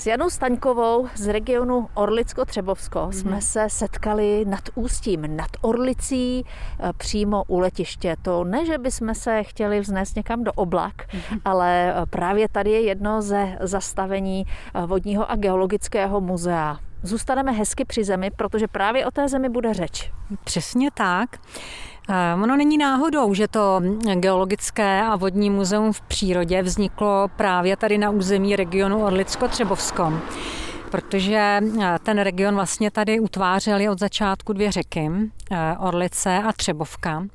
S Janou Staňkovou z regionu Orlicko-Třebovsko mm-hmm. jsme se setkali nad Ústím, nad Orlicí, eh, přímo u letiště. To ne, že bychom se chtěli vznést někam do oblak, mm-hmm. ale eh, právě tady je jedno ze zastavení eh, vodního a geologického muzea. Zůstaneme hezky při zemi, protože právě o té zemi bude řeč. Přesně tak. Ono není náhodou, že to geologické a vodní muzeum v přírodě vzniklo právě tady na území regionu Orlicko-Třebovsko protože ten region vlastně tady utvářely od začátku dvě řeky, Orlice a Třebovka,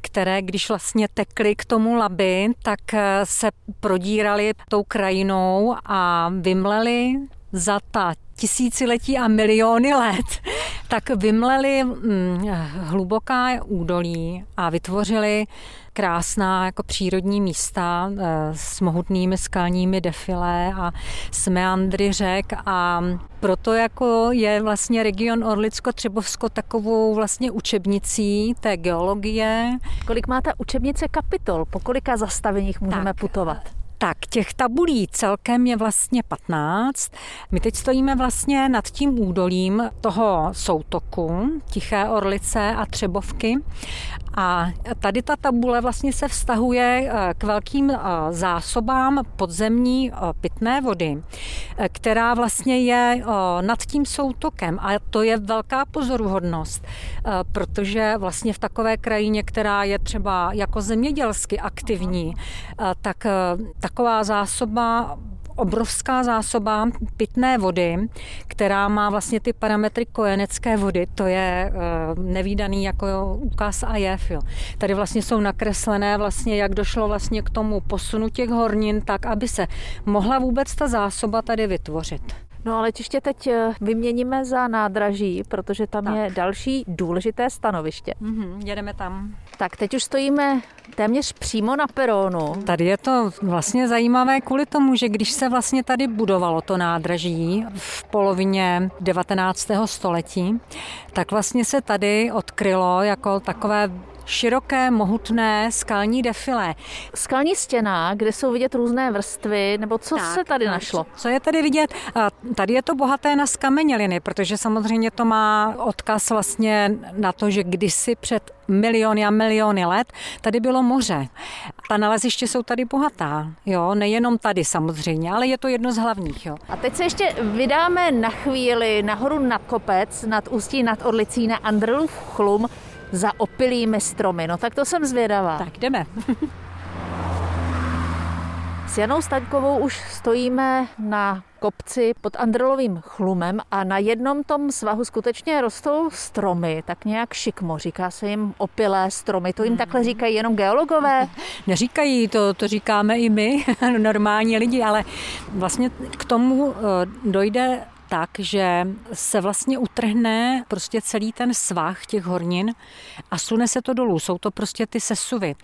které když vlastně tekly k tomu Laby, tak se prodírali tou krajinou a vymleli za ta tisíciletí a miliony let, tak vymleli mm, hluboká údolí a vytvořili krásná jako přírodní místa eh, s mohutnými skalními defilé a s meandry řek a proto jako je vlastně region Orlicko-Třebovsko takovou vlastně učebnicí té geologie. Kolik máte učebnice kapitol? Po kolika zastaveních můžeme tak, putovat? Tak, těch tabulí celkem je vlastně 15. My teď stojíme vlastně nad tím údolím toho soutoku, Tiché Orlice a Třebovky. A tady ta tabule vlastně se vztahuje eh, k velkým eh, zásobám podzemní eh, pitné vody, která vlastně je nad tím soutokem. A to je velká pozoruhodnost, protože vlastně v takové krajině, která je třeba jako zemědělsky aktivní, tak taková zásoba obrovská zásoba pitné vody, která má vlastně ty parametry kojenecké vody. To je uh, nevýdaný jako úkaz a jev. Jo. Tady vlastně jsou nakreslené vlastně, jak došlo vlastně k tomu posunu těch hornin, tak aby se mohla vůbec ta zásoba tady vytvořit. No ale ještě teď eh, vyměníme za nádraží, protože tam tak. je další důležité stanoviště. Mm-hmm, jedeme tam. Tak teď už stojíme téměř přímo na peronu. Tady je to vlastně zajímavé kvůli tomu, že když se vlastně tady budovalo to nádraží v polovině 19. století, tak vlastně se tady odkrylo jako takové široké, mohutné skalní defilé. Skalní stěna, kde jsou vidět různé vrstvy, nebo co tak, se tady našlo? Co je tady vidět? Tady je to bohaté na skameněliny, protože samozřejmě to má odkaz vlastně na to, že kdysi před miliony a miliony let tady bylo moře. Ta naleziště jsou tady bohatá, jo, nejenom tady samozřejmě, ale je to jedno z hlavních, jo. A teď se ještě vydáme na chvíli nahoru nad kopec, nad Ústí, nad Orlicí na Andrelův chlum, za opilými stromy. No tak to jsem zvědavá. Tak jdeme. S Janou Staňkovou už stojíme na kopci pod Andrelovým chlumem a na jednom tom svahu skutečně rostou stromy, tak nějak šikmo, říká se jim opilé stromy, to jim hmm. takhle říkají jenom geologové? Neříkají, to, to říkáme i my, normální lidi, ale vlastně k tomu eh, dojde tak, že se vlastně utrhne prostě celý ten svah těch hornin a sune se to dolů. Jsou to prostě ty sesuvy.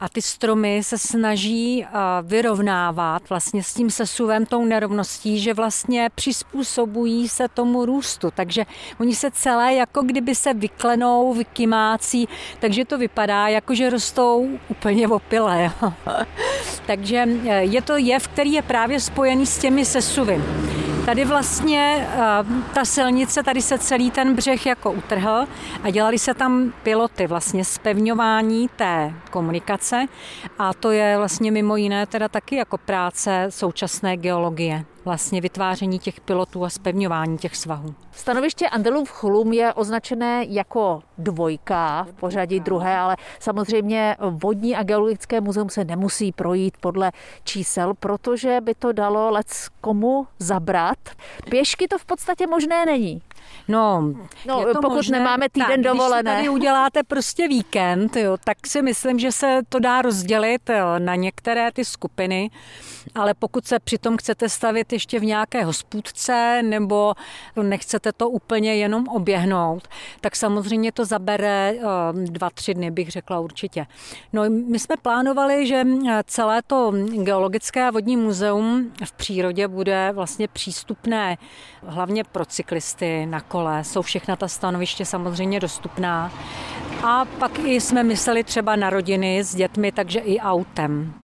A ty stromy se snaží vyrovnávat vlastně s tím sesuvem tou nerovností, že vlastně přizpůsobují se tomu růstu. Takže oni se celé jako kdyby se vyklenou, vykymácí, takže to vypadá jako, že rostou úplně opilé. takže e, je to jev, který je právě spojený s těmi sesuvy. Tady vlastně eh, ta silnice, tady se celý ten břeh jako utrhl a dělali se tam piloty, vlastně spevňování té komunikace. A to je vlastně mimo jiné teda taky jako práce současné geologie vlastně vytváření těch pilotů a spevňování těch svahů. Stanoviště Andelův chlum je označené jako dvojka v pořadí druhé, ale samozřejmě vodní a geologické muzeum se nemusí projít podle čísel, protože by to dalo lec komu zabrat. Pěšky to v podstatě možné není. No, no pokud možné, nemáme týden tak, dovolené. Když tady uděláte prostě víkend, jo, tak si myslím, že se to dá rozdělit jo, na některé ty skupiny, ale pokud se přitom chcete stavit ještě v nějaké hospůdce nebo nechcete to úplně jenom oběhnout, tak samozřejmě to zabere dva, tři dny, bych řekla určitě. No, my jsme plánovali, že celé to geologické a vodní muzeum v přírodě bude vlastně přístupné hlavně pro cyklisty na kole. Jsou všechna ta stanoviště samozřejmě dostupná. A pak i jsme mysleli třeba na rodiny s dětmi, takže i autem.